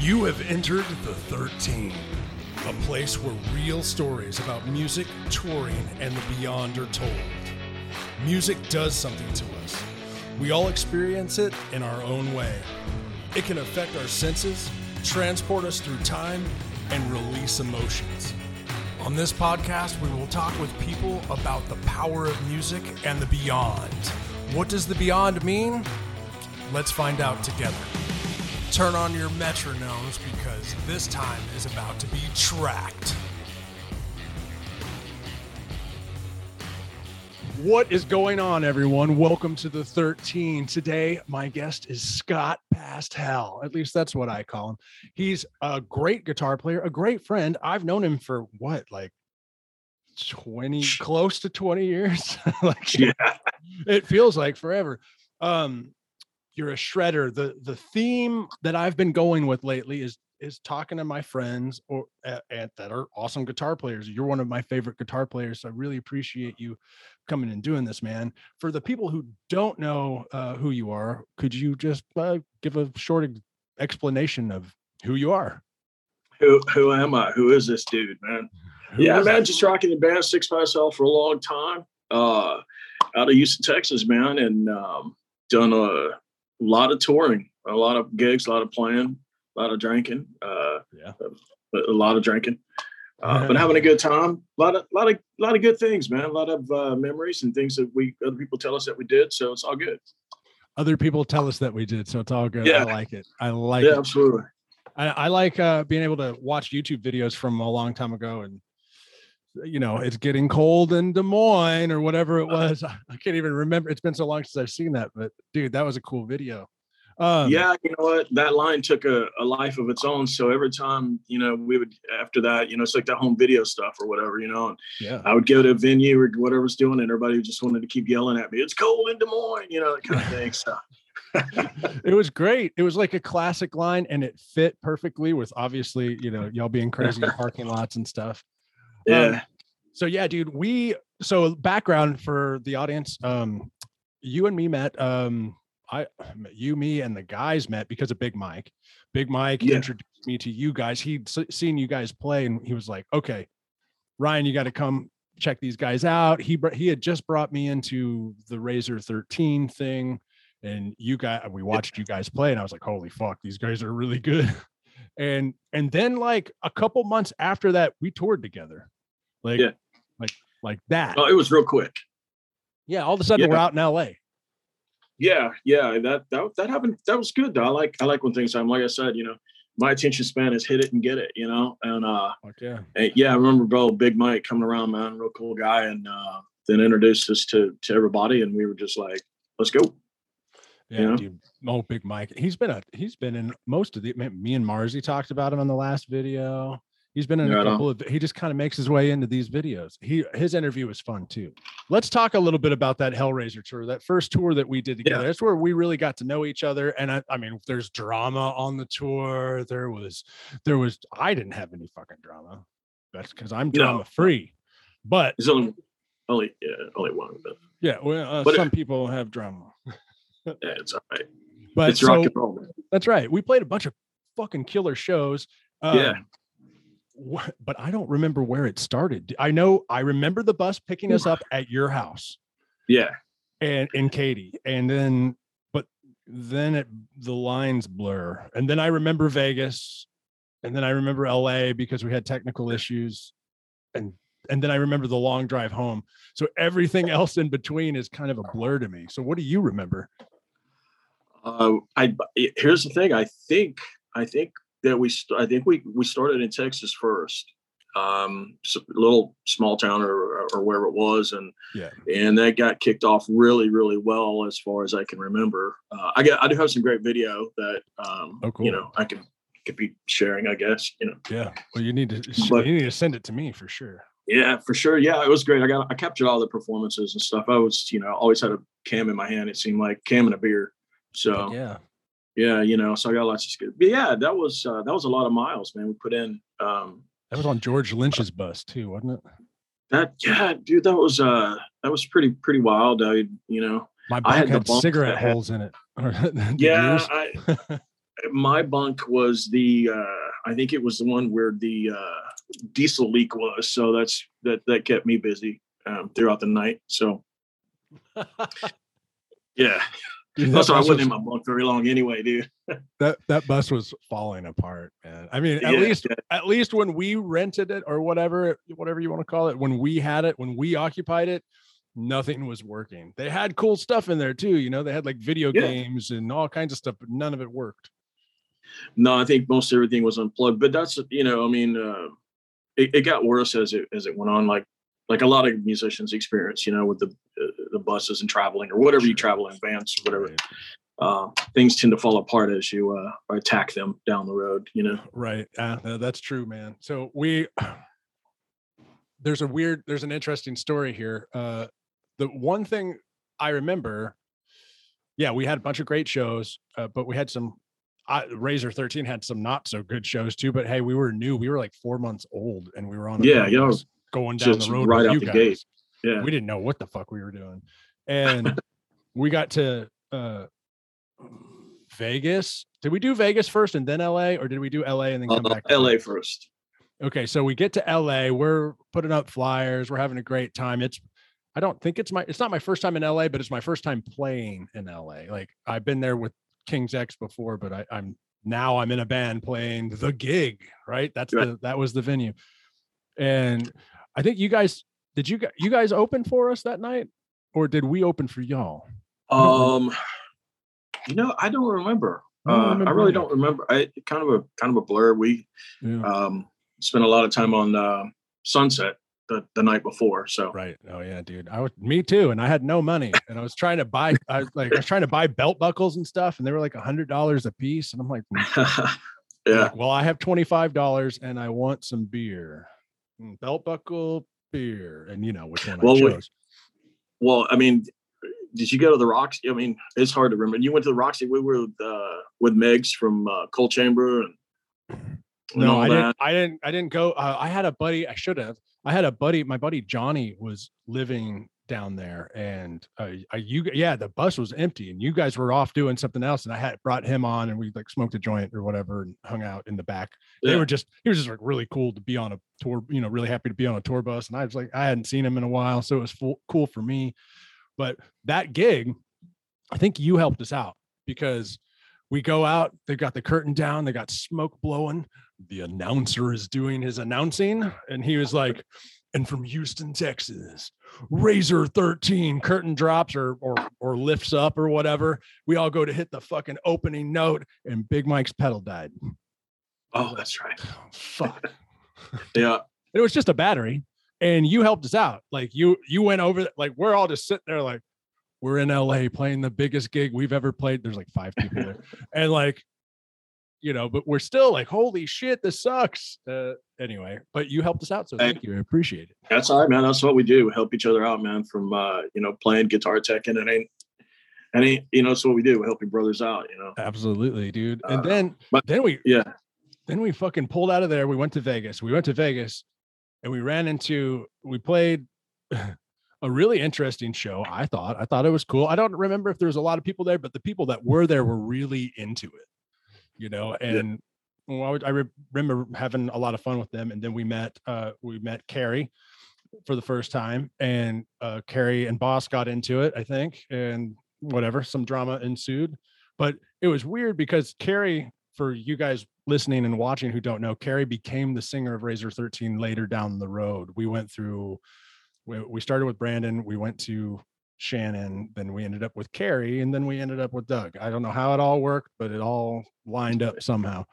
You have entered the 13, a place where real stories about music, touring, and the beyond are told. Music does something to us. We all experience it in our own way. It can affect our senses, transport us through time, and release emotions. On this podcast, we will talk with people about the power of music and the beyond. What does the beyond mean? Let's find out together. Turn on your metronomes because this time is about to be tracked. What is going on, everyone? Welcome to the 13. Today, my guest is Skot Past Hell. At least that's what I call him. He's a great guitar player, a great friend. I've known him for what, like 20, close to 20 years? like, Yeah. it feels like forever. Um, you're a shredder. The the theme that I've been going with lately is is talking to my friends or uh, and that are awesome guitar players. You're one of my favorite guitar players, so I really appreciate you coming and doing this, man. For the people who don't know uh, who you are, could you just uh, give a short explanation of who you are? Who who am I? Who is this dude, man? Who yeah, man, just rocking the band Six Past Hell for a long time. Uh out of Houston, Texas, man, and um done a lot of touring, a lot of gigs, a lot of playing, a lot of drinking, uh Yeah. a, a lot of drinking. Uh, but having a good time, a lot of, lot of, lot of good things, man. A lot of uh, memories and things that we other people tell us that we did. So it's all good. Other people tell us that we did, so it's all good. Yeah. I like it. I like yeah, it. absolutely. I, I like uh, being able to watch YouTube videos from a long time ago, and you know, it's getting cold in Des Moines or whatever it was. I can't even remember. It's been so long since I've seen that, but dude, that was a cool video. Um, yeah, you know what? That line took a, a life of its own. So every time, you know, we would after that, you know, it's like that home video stuff or whatever, you know. And yeah, I would go to a venue or whatever's doing, and everybody just wanted to keep yelling at me. It's cold in Des Moines, you know, that kind of thing. So it was great. It was like a classic line, and it fit perfectly with obviously, you know, y'all being crazy in parking lots and stuff. yeah, Um, so yeah, dude, we so background for the audience. Um, you and me met. Um, I, you, me, and the guys met because of Big Mike. Big Mike Yeah. introduced me to you guys. He'd seen you guys play, and he was like, "Okay, Ryan, you got to come check these guys out." He he had just brought me into the Razor 13 thing, and you guys, we watched you guys play, and I was like, "Holy fuck, these guys are really good." And and then like a couple months after that, we toured together, like Yeah. like like that. Oh, it was real quick. Yeah, all of a sudden Yeah. we're out in LA. Yeah, yeah, that that that happened. That was good. Though. I like I like when things happen. Like I said, you know, my attention span is hit it and get it. You know, and uh, yeah. and yeah, I remember bro, Big Mike coming around, man, real cool guy, and uh, then introduced us to to everybody, and we were just like, let's go. Yeah, Yeah. dude. Oh, Big Mike. He's been a he's been in most of the me and Marzi talked about him on the last video. He's been in a on. couple of he just kind of makes his way into these videos. He his interview was fun too. Let's talk a little bit about that Hellraiser tour, that first tour that we did together. Yeah. That's where we really got to know each other. And I, I mean, there's drama on the tour. There was there was I didn't have any fucking drama. That's because I'm No. drama free. But There's only only yeah, only one, but yeah, well, uh, But it- some people have drama. yeah, it's all right. But it's rock so- and roll. Man. That's right. We played a bunch of fucking killer shows. Yeah. Um, but I don't remember where it started. I know I remember the bus picking us up at your house Yeah, and in Katy, and then but then it the lines blur, and then I remember Vegas, and then I remember LA because we had technical issues, and and then I remember the long drive home. So everything else in between is kind of a blur to me. So what do you remember? Uh, I here's the thing. I think I think that we st- I think we we started in Texas first, um, little small town or or wherever it was, and Yeah. and that got kicked off really really well as far as I can remember. Uh, I got I do have some great video that um, Oh, cool. you know I can could be sharing. I guess you know. Yeah. Well, you need to But- you need to send it to me for sure. Yeah, for sure. Yeah, it was great. I got I captured all the performances and stuff. I was you know always had a cam in my hand. It seemed like cam and a beer. So yeah. Yeah you know so i got lots of skills but yeah that was uh, that was a lot of miles man we put in um That was on George Lynch's bus too, wasn't it? that yeah dude that was uh that was pretty pretty wild I, you know My I had had, the cigarette had- holes in it. Yeah. I my bunk was the uh, I think it was the one where the uh, diesel leak was. So that's that that kept me busy um, throughout the night. So yeah. Dude, Also, I wasn't was- in my bunk very long anyway, dude. that that bus was falling apart, man. I mean, at Yeah, least yeah. at least when we rented it or whatever whatever you want to call it, when we had it, when we occupied it, nothing was working. They had cool stuff in there too, you know. They had like video Yeah. games and all kinds of stuff, but none of it worked. No, I think most everything was unplugged. But that's you know, I mean, uh, it, it got worse as it as it went on. Like like a lot of musicians experience, you know, with the uh, the buses and traveling or whatever you travel in vans, whatever. Uh, things tend to fall apart as you uh, attack them down the road. You know. Right. Uh, that's true, man. So we there's a weird, there's an interesting story here. Uh the one thing I remember, yeah, we had a bunch of great shows, uh, but we had some I, Razor 13 had some not so good shows too. But hey, we were new. We were like four months old and we were on Yeah, bus going down just the road right with out you the guys. gate. Yeah. We didn't know what the fuck we were doing. And we got to uh Vegas. Did we do Vegas first and then LA, or did we do LA and then come Uh, back? LA Vegas? first. Okay, so we get to LA. We're putting up flyers. We're having a great time. It's I don't think it's my it's not my first time in LA, but it's my first time playing in LA. Like I've been there with King's X before, but I, I'm now I'm in a band playing the gig, right? That's the that was the venue. And I think you guys did you guys you guys open for us that night? Or did we open for y'all? Um, you know, I don't remember. I don't uh, I really either. don't remember. I kind of a kind of a blur. We Yeah. um, spent a lot of time on uh, Sunset the, the night before. So Right. Oh yeah, dude. I was me too, and I had no money, and I was trying to buy. I was like, I was trying to buy belt buckles and stuff, and they were like a hundred dollars a piece, and I'm like, I'm yeah, like, well, I have twenty five dollars, and I want some beer, belt buckle beer, and you know which one Well, I we- chose. well, I mean, did you go to the Roxy? I mean, it's hard to remember. You went to the Roxy. We were with, uh, with Megs from uh, Cold Chamber and, and No, I that. didn't. I didn't. I didn't go. Uh, I had a buddy. I should have. I had a buddy. My buddy Johnny was living down there, and uh, I, you, yeah, the bus was empty, and you guys were off doing something else, and I had brought him on, and we like smoked a joint or whatever, and hung out in the back. They were just. He was just like really cool to be on a tour. You know, really happy to be on a tour bus, and I was like, I hadn't seen him in a while, so it was full, cool for me. But that gig, I think you helped us out because we go out. They've got the curtain down. They got smoke blowing the announcer is doing his announcing and he was like and from houston texas. Razor 13 curtain drops or or or lifts up or whatever. We all go to hit the fucking opening note and big mike's pedal died. Oh, that's right. Oh, fuck. Yeah. it was just a battery. And you helped us out. Like you you went over like we're all just sitting there like we're in la playing the biggest gig we've ever played. There's like five people there. And like you know but we're still like holy shit this sucks uh anyway but you helped us out so Hey. thank you i appreciate it That's all right, man. That's what we do. We help each other out, man. From uh, you know, playing guitar tech, and it ain't, and ain't, you know, it's what we do. We help your brothers out. You know. absolutely dude and Uh, then but- then we Yeah. then we fucking pulled out of there we went to vegas we went to vegas and we ran into we played a really interesting show i thought i thought it was cool i don't remember if there was a lot of people there but the people that were there were really into it you know and well, I, would- I re- remember having a lot of fun with them and then we met uh we met carrie for the first time and uh carrie and boss got into it i think and whatever some drama ensued but it was weird because carrie for you guys listening and watching who don't know, Carrie became the singer of Razor 13 later down the road. We went through, we, we started with Brandon, we went to Shannon, then we ended up with Carrie, and then we ended up with Doug. I don't know how it all worked, but it all lined up somehow.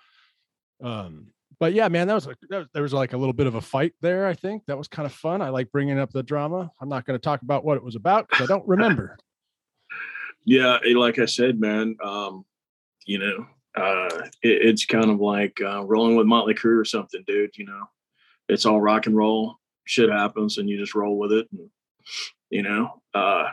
Um, but yeah, man, that was like that was, there was like a little bit of a fight there. I think that was kind of fun. I like bringing up the drama. I'm not going to talk about what it was about because I don't remember. Yeah, eh, like I said, man. Um, you know, uh, it, it's kind of like uh, rolling with Motley Crue or something, dude. You know, it's all rock and roll. Shit happens, and you just roll with it. And, you know, uh,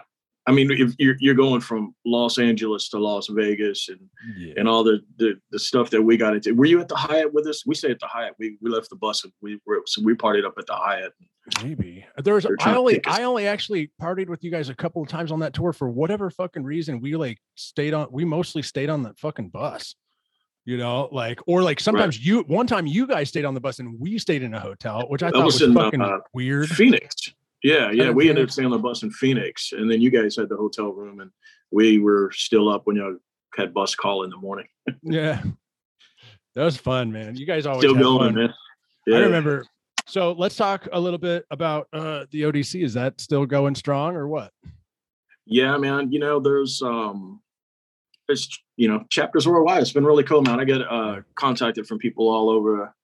I mean, if you're you're going from Los Angeles to Las Vegas and Yeah. and all the, the the stuff that we got into. Were you at the Hyatt with us? We stayed at the Hyatt. We we left the bus and we were so we partied up at the Hyatt. Maybe there I only I only actually partied with you guys a couple of times on that tour for whatever fucking reason. We like stayed on. We mostly stayed on that fucking bus. You know, like or like sometimes you one time you guys stayed on the bus and we stayed in a hotel, which I That thought was was, in, uh, fucking weird. Phoenix. Yeah, yeah. We ended up staying on the bus in Phoenix, and then you guys had the hotel room, and we were still up when you had bus call in the morning. Yeah. That was fun, man. You guys always Still going, man. Yeah. I remember. So let's talk a little bit about uh the ODC. Is that still going strong or what? Yeah, man. You know, there's um, there's you know chapters worldwide. It's been really cool, man. I get uh contacted from people all over,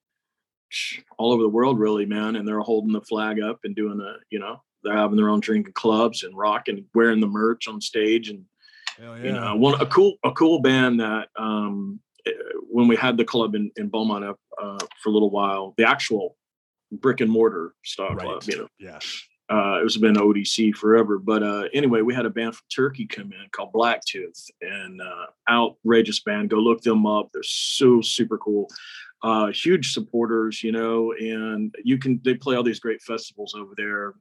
all over the world, really, man. And they're holding the flag up and doing the, you know, they're having their own drinking clubs and rocking, wearing the merch on stage and Hell you know one a cool a cool band that um eh, when we had the club in in beaumont up uh for a little while the actual brick and mortar style club you know Yeah. uh it was been odc forever but uh anyway we had a band from turkey come in called blacktooth and uh outrageous band go look them up they're so super cool uh huge supporters you know and you can they play all these great festivals over there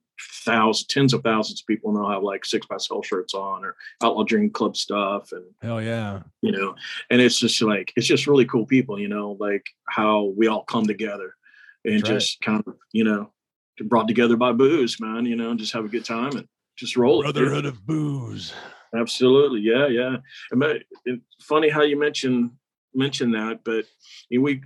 thousands tens of thousands of people and they'll have like Six Past Hell shirts on or outlaw drinking club stuff and Hell yeah. you know and it's just like it's just really cool people you know like how we all come together and That's right. just kind of you know brought together by booze man you know and just have a good time and just roll it. Brotherhood of booze. absolutely yeah yeah and it's funny how you mentioned mention that but we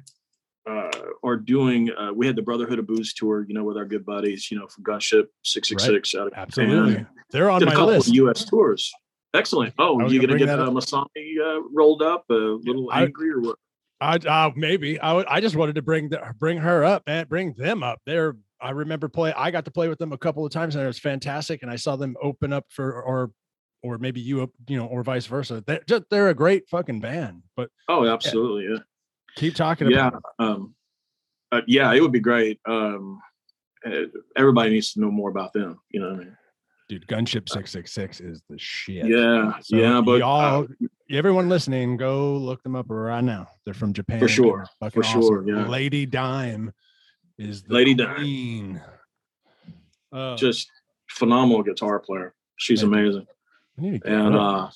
uh, are doing uh, we had the brotherhood of booze tour you know with our good buddies you know from gunship 666 out of Absolutely. Japan They're on did a my couple list. of U.S. tours. Excellent. Oh, you gonna get uh. Masami uh, rolled up, a little I- angry or what? I uh, maybe I would- I just wanted to bring the, bring her up, and Bring them up. They're I remember play. I got to play with them a couple of times, and it was fantastic. And I saw them open up for or or maybe you you know or vice versa. They're just they're a great fucking band. But Oh, absolutely. Yeah. Keep talking Yeah. about. Um, uh, yeah, it would be great. Um, uh, everybody needs to know more about them. You know what I mean? Dude, Gunship Six Six Six is the shit. Yeah. So yeah. But y'all, uh, everyone listening, go look them up right now. They're from Japan. They're sure, for sure, yeah. Lady Dime is the Lady Dime. queen. Uh, just phenomenal guitar player. She's Thank amazing. I need to get and, uh,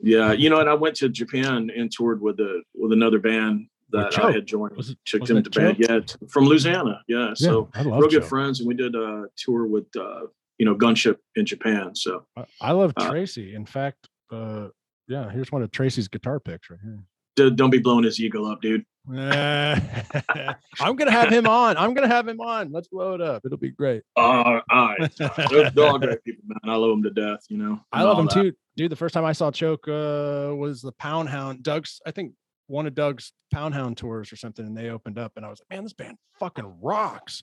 Yeah. You know, and I went to Japan and toured with the with another band that I had joined. Was it- Took was them it to band. Yeah. t- From Louisiana. Yeah. yeah, So real good friends, and we did a tour with uh, you know Gunship in Japan. So I, I love Uh, Tracy. In fact, uh, yeah, here's one of Tracy's guitar picks right here. don't be blowing his ego up, dude. I'm gonna have him on. I'm gonna have him on. Let's blow it up. It'll be great. Uh, all right, they're, they're all great people, man. I love them to death. You know, I love him that. too, dude. The first time I saw Choke uh, was the Poundhound. Doug's, I think, one of Doug's Poundhound tours or something, and they opened up, and I was like, man, this band fucking rocks.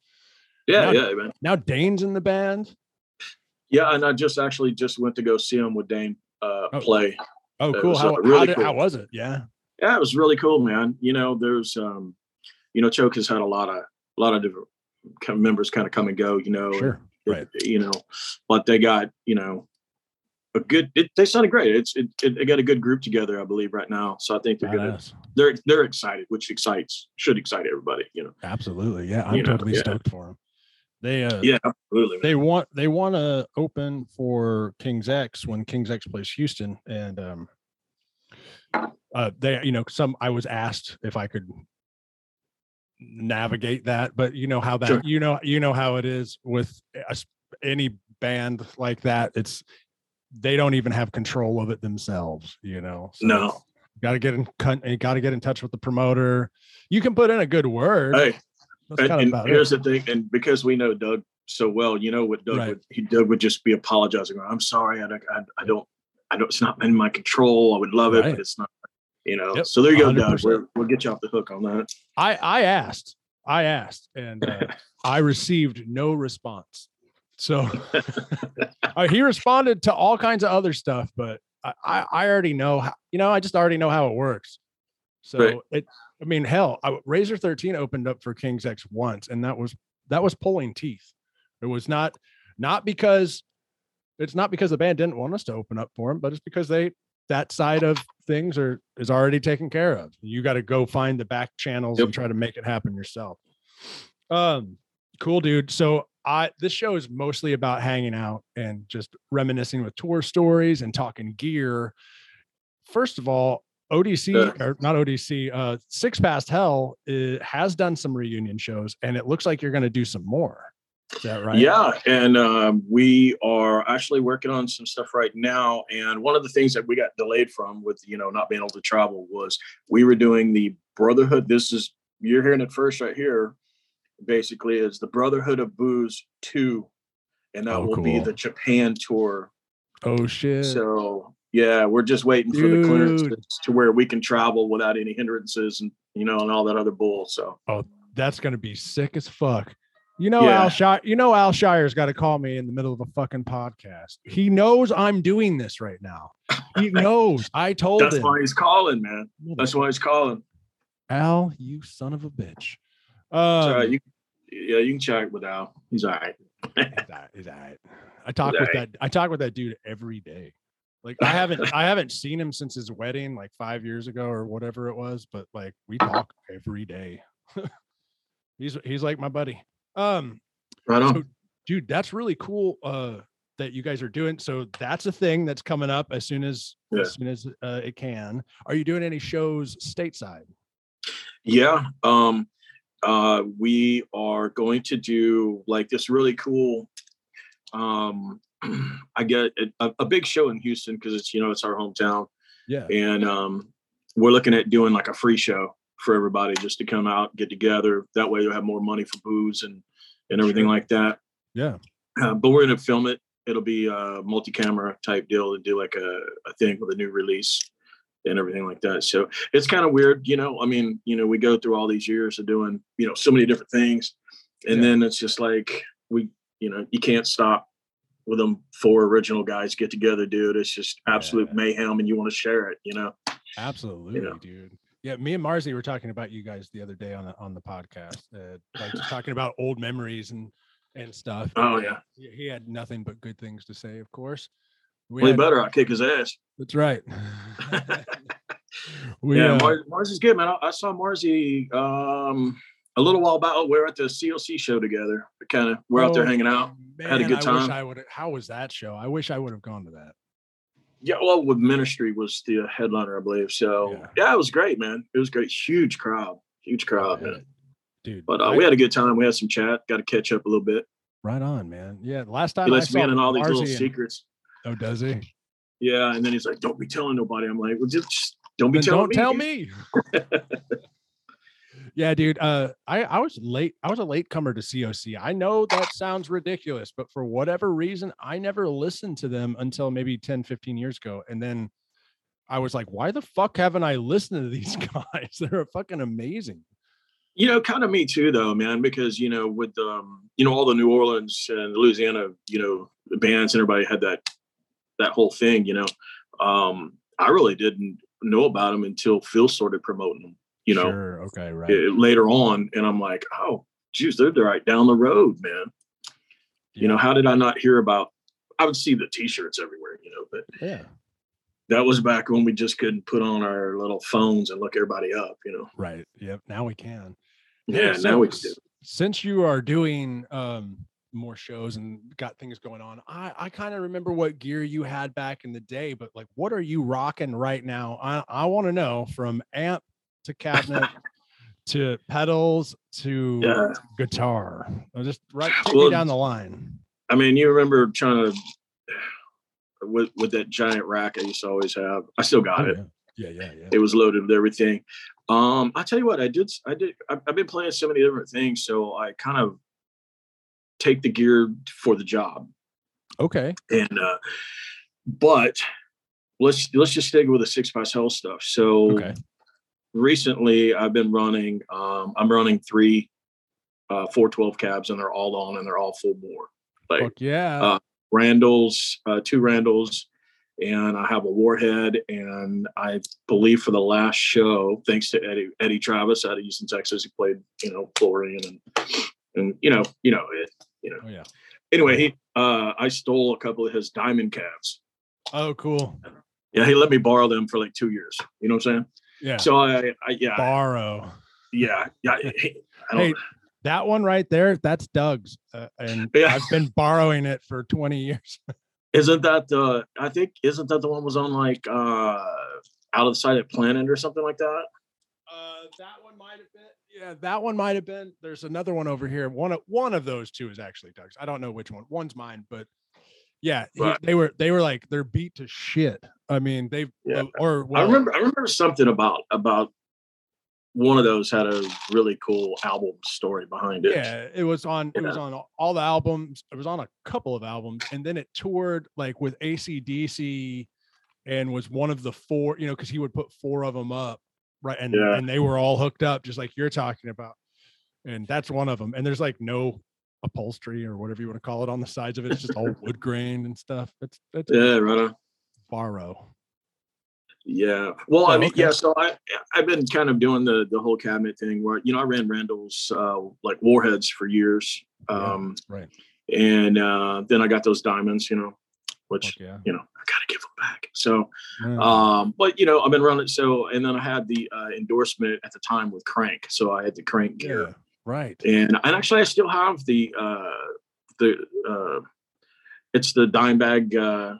Yeah, Now- yeah, man. Now Dane's in the band. Yeah, and I just actually just went to go see them with Dane uh, Oh. play. Oh, cool. was, How, uh, really how, did, how was it? Yeah. Yeah, it was really cool, man. You know, there's um, you know, Choke has had a lot of a lot of different kind of members kind of come and go. You know, Sure. it- Right. You know, but they got you know a good. It, they sounded great. It's it, it. They got a good group together, I believe, right now. So I think they're gonna they're they're excited, which excites should excite everybody. You know. Absolutely. Yeah. I'm You know, totally yeah. stoked for them. They, uh, Yeah, absolutely. man. they want they want to open for King's X when King's X plays Houston, and um, uh, they you know some I was asked if I could navigate that, but you know how that Sure. you know you know how it is with s- any band like that. It's they don't even have control of it themselves, you know. No. got to get in cut. Got to get in touch with the promoter. You can put in a good word. Hey, That's and, and here's it. the thing, and because we know Doug so well, you know what Doug Right. would he Doug would just be apologizing. I'm sorry, I don't, I, I don't, I don't. It's not in my control. I would love it, but it's not. You know. Yep, so there you go, Doug. 100%. We're, we'll get you off the hook on that. I I asked, I asked, and uh, I received no response. So uh, he responded to all kinds of other stuff, but I I, already know how, you know I just already know how it works. So Right. it I mean hell, I, Razor 13 opened up for King's X once, and that was that was pulling teeth. It was not not because it's not because the band didn't want us to open up for them, but it's because they that side of things are is already taken care of. You got to go find the back channels Yep. and try to make it happen yourself. Um, cool, dude. So I this show is mostly about hanging out and just reminiscing with tour stories and talking gear. First of all, ODC or not ODC, uh, Six Past Hell uh, has done some reunion shows, and it looks like you're going to do some more. Is that right? Yeah, and um, we are actually working on some stuff right now. And one of the things that we got delayed from with you know not being able to travel was we were doing the Brotherhood. This is you're hearing it first right here. Basically, is the Brotherhood of Booze two, and that Oh, will be the Japan tour. Oh shit. So yeah, we're just waiting for the clearances Dude. to where we can travel without any hindrances and you know and all that other bull. So oh That's gonna be sick as fuck. You know, Yeah. Al Shire, you know, Al Shire's got to call me in the middle of a fucking podcast. He knows I'm doing this right now. He knows. I told that's him. why he's calling, man. That's why he's calling. Al, you son of a bitch. So Um, you, yeah, you can check with Al. He's all right. He's all right, he's all right. I talk He's with all that. I talk with that dude every day. Like I haven't, I haven't seen him since his wedding, like five years ago or whatever it was. But like we talk every day. he's he's like my buddy. Um, Right on. So, dude, that's really cool. Uh, that you guys are doing. So that's a thing that's coming up as soon as Yeah. as soon as uh, it can. Are you doing any shows stateside? Yeah. Um, uh, we are going to do like this really cool. Um, I get a, a big show in Houston because it's you know it's our hometown, Yeah. and um, we're looking at doing like a free show for everybody just to come out, get together. That way, you'll have more money for booze and and everything Sure. like that. Yeah. Uh, but we're gonna film it. It'll be a multi-camera type deal to do like a, a thing with a new release and everything like that. So it's kind of weird, you know. I mean, you know, we go through all these years of doing, you know, so many different things, and Yeah. then it's just like we, you know, you can't stop with them four original guys get together, dude. It's just absolute Yeah. mayhem, and you want to share it, you know. Absolutely, know. dude. Yeah, me and Marzi were talking about you guys the other day on the on the podcast, uh, like talking about old memories and and stuff. Oh, yeah. he, he had nothing but good things to say, of course. We better, I kick his ass. That's right. we, yeah, uh, Mar- Mars is good, man. I, I saw Marzi um, a little while back. We were at the COC show together. Kind of, we're out there oh, hanging out. had a good I wish time. I would. How was that show? I wish I would have gone to that. Yeah, well, with Ministry was the headliner, I believe. So Yeah. yeah, it was great, man. It was great. Huge crowd, huge crowd, Yeah. man. Dude, But uh, we had a good time. We had some chat. Got to catch up a little bit. right on, man. Yeah, last time He I lets me saw in on all these little and- secrets. Oh, does he? Yeah, and then he's like, "Don't be telling nobody." I'm like, "Well, just just don't be Then telling don't me." tell me. yeah, dude. Uh, I I was late. I was a late comer to COC. I know that sounds ridiculous, but for whatever reason, I never listened to them until maybe 10, 15 years ago. And then I was like, why the fuck haven't I listened to these guys? They're fucking amazing. You know, kind of me too, though, man. Because you know, with um, you know, all the New Orleans and Louisiana, you know, the bands and everybody had that that whole thing. You know, um, I really didn't know about them until Phil started promoting them. You know, Sure. Okay. Right. eh, later on, and I'm like, oh, geez, they're, right down the road, man. You know, how did I not hear about? I would see the T-shirts everywhere, you know, but Yeah. that was back when we just couldn't put on our little phones and look everybody up, you know. Right. Yep. Now we can. Yeah, so now we can do. Since you are doing um more shows and got things going on, I I kind of remember what gear you had back in the day, but like, what are you rocking right now? I I want to know from amp to cabinet to pedals to Yeah. guitar. Uh, Just right take Well, me down the line. I mean, you remember trying to with with that giant rack I used to always have. I still got Oh, it. yeah. yeah, yeah, yeah. It was loaded with everything. Um, I tell you what, I did. I did. I've, I've been playing so many different things, so I kind of take the gear for the job. Okay. and uh but let's let's just stick with the Six Past Hell stuff so Okay. recently i've been running um i'm running three uh 412 cabs and they're all on and they're all full bore like Fuck yeah. uh, randalls uh two randalls and i have a warhead and i believe for the last show thanks to eddie eddie travis out of houston texas he played you know florian and and you know you know it you know oh yeah. anyway he uh i stole a couple of his diamond calves Oh, cool. yeah he let me borrow them for like two years you know what i'm saying Yeah. so i, I yeah Borrow. yeah yeah he- I don't, Hey, that one right there, that's Doug's, uh, and Yeah. I've been borrowing it for 20 years. isn't that the i think isn't that the one was on like uh out of sight at Planet or something like that. Uh, that one might have been. Yeah, that one might have been. There's another one over here. One of one of those two is actually Doug's. I don't know which one. One's mine, but yeah, he- they were they were like they're beat to shit. I mean, they've Yeah. Uh, or I remember I remember something about about one of those had a really cool album story behind it. Yeah, it was on. It was on all the albums. It was on a couple of albums, and then it toured like with ACDC, and was one of the four. You know, because he would put four of them up, right? And Yeah. and they were all hooked up, just like you're talking about. And that's one of them. And there's like no upholstery or whatever you want to call it on the sides of it. It's just all wood grain and stuff. It's it's Yeah, right on. borrow. Yeah. Well, I Oh, mean, okay. yeah. So I I've been kind of doing the the whole cabinet thing where you know I ran Randall's uh, like warheads for years, Yeah. um, Right. and uh, then I got those diamonds, you know, which yeah. you know I gotta give them back. So, um, but you know I've been running so, and then I had the uh, endorsement at the time with Crank, so I had the Crank gear. yeah. Right. and and actually I still have the uh the uh it's the Dimebag uh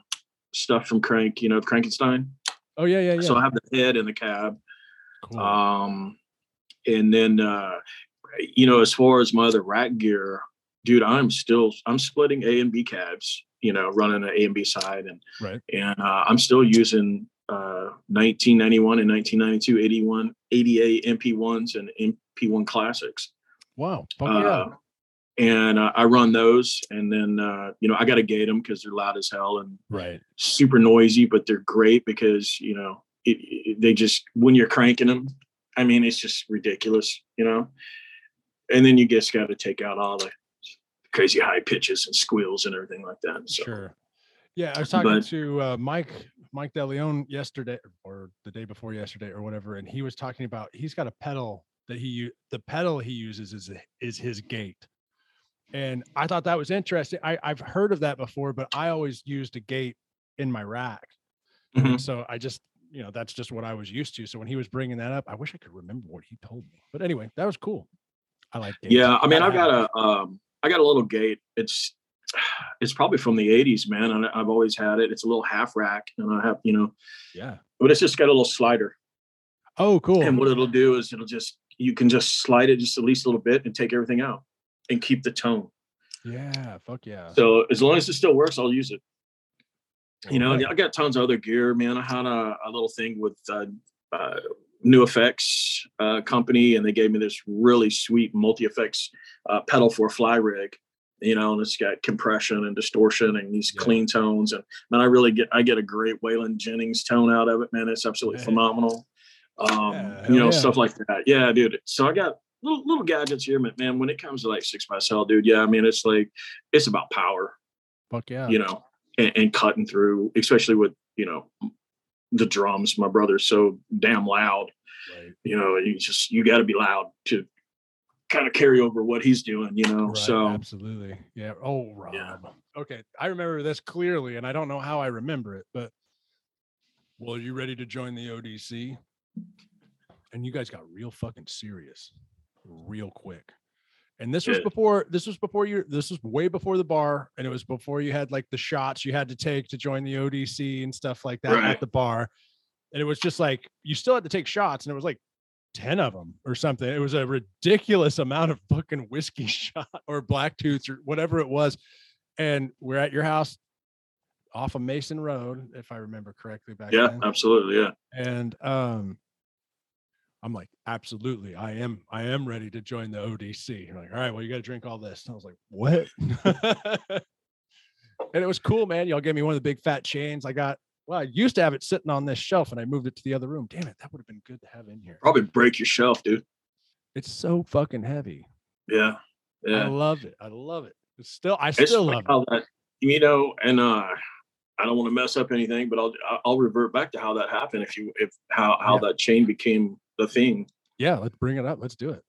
stuff from Crank, you know, Crankenstein. Oh yeah, yeah, yeah. So I have the head and the cab. cool. Um and then uh you know, as far as my other rack gear, dude, I'm still I'm splitting A and B cabs, you know, running an A and B side and right. and uh, I'm still using uh 1991 and 1992 81 88 MP1s and MP1 classics Wow. Fuck yeah. uh, and uh, I run those, and then uh, you know I got to gate them because they're loud as hell and Right. super noisy, but they're great because you know it, it- they just when you're cranking them, I mean it's just ridiculous, you know. And then you just got to take out all the crazy high pitches and squeals and everything like that. So Sure. Yeah, I was talking But- to uh, Mike Mike DeLeon yesterday or the day before yesterday or whatever, and he was talking about he's got a pedal that he the pedal he uses is is his gate, and I thought that was interesting. I I've heard of that before, but I always used a gate in my rack, Mhm. so I just you know that's just what I was used to. So when he was bringing that up, I wish I could remember what he told me. But anyway, that was cool. I like gates. Yeah, I mean, I've got a, um, I got a little gate. It's, it's probably from the '80s, man. And I've always had it. It's a little half rack, and I have, you know, yeah. but it's just got a little slider. Oh, cool. And what it'll do is it'll just, you can just slide it just at least a little bit and take everything out and keep the tone. yeah. Fuck yeah. So as long as it still works, I'll use it. You know, Alright. I got tons of other gear, man. I had a, a little thing with uh, uh, New Effects uh, company, and they gave me this really sweet multi effects uh, pedal for a fly rig. You know, and it's got compression and distortion and these Yeah. clean tones. And man, I really get I get a great Waylon Jennings tone out of it, man. It's absolutely phenomenal. Um, Yeah, you know, yeah. stuff like that. Yeah, dude. So I got little little gadgets here, man, when it comes to like Six Past Hell, dude, yeah, I mean it's like it's about power Fuck yeah. you know, and, and cutting through, especially with, you know, the drums. My brother's so damn loud, Right. you know, you just, you got to be loud to kind of carry over what he's doing, you know. Right, so, absolutely. Yeah. Oh, Rob. Yeah. Okay. I remember this clearly, and I don't know how I remember it, but well, are you ready to join the ODC? And you guys got real fucking serious real quick. And this was before this was before you this was way before the bar, and it was before you had like the shots you had to take to join the ODC and stuff like that at the bar. And it was just like you still had to take shots, and it was like 10 of them or something. It was a ridiculous amount of fucking whiskey shot or black tooth or whatever it was. And we're at your house off of Mason Road, if I remember correctly back yeah, then. absolutely. Yeah. And um I'm like, absolutely, I am, I am ready to join the ODC. You're like, all right, well, you got to drink all this. And I was like, what? and it was cool, man. Y'all gave me one of the big fat chains. I got, well, I used to have it sitting on this shelf and I moved it to the other room. Damn it, that would have been good to have in here. Probably break your shelf, dude. It's so fucking heavy. Yeah. Yeah. I love it. I love it. It's still, I still like love it. that, you know, and, uh, I don't want to mess up anything, but I'll I'll revert back to how that happened. If you if how how Yeah. that chain became the thing. Yeah, let's bring it up. Let's do it.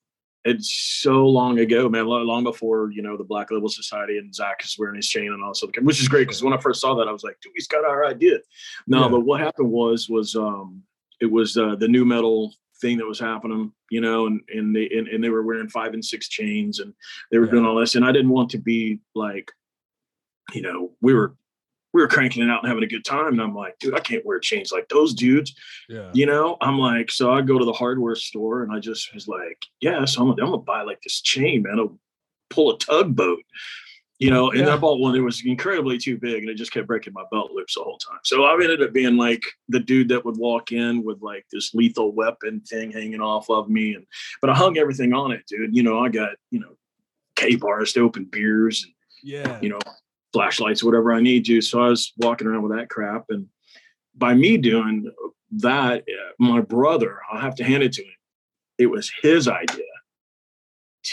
it's so long ago, man. Long before you know the Black Label Society and Zakk is wearing his chain and all this, which is great because when I first saw that, I was like, "Dude, he's got our idea." No, Yeah. but what happened was was um it was uh, the nu metal thing that was happening, you know, and and they and, and they were wearing five and six chains and they were Yeah. doing all this, and I didn't want to be like, you know, we were we were cranking it out and having a good time. And I'm like, dude, I can't wear chains like those dudes. Yeah. You know, I'm like, so I go to the hardware store and I just was like, yeah, so I'm, I'm gonna buy like this chain, man. I'll pull a tugboat, you know, and Yeah. I bought one that was incredibly too big and it just kept breaking my belt loops the whole time. So I ended up being like the dude that would walk in with like this lethal weapon thing hanging off of me. And but I hung everything on it, dude. You know, I got, you know, K bars to open beers and Yeah. you know, flashlights, whatever I need to. So I was walking around with that crap. And by me doing that, my brother, I'll have to hand it to him. It was his idea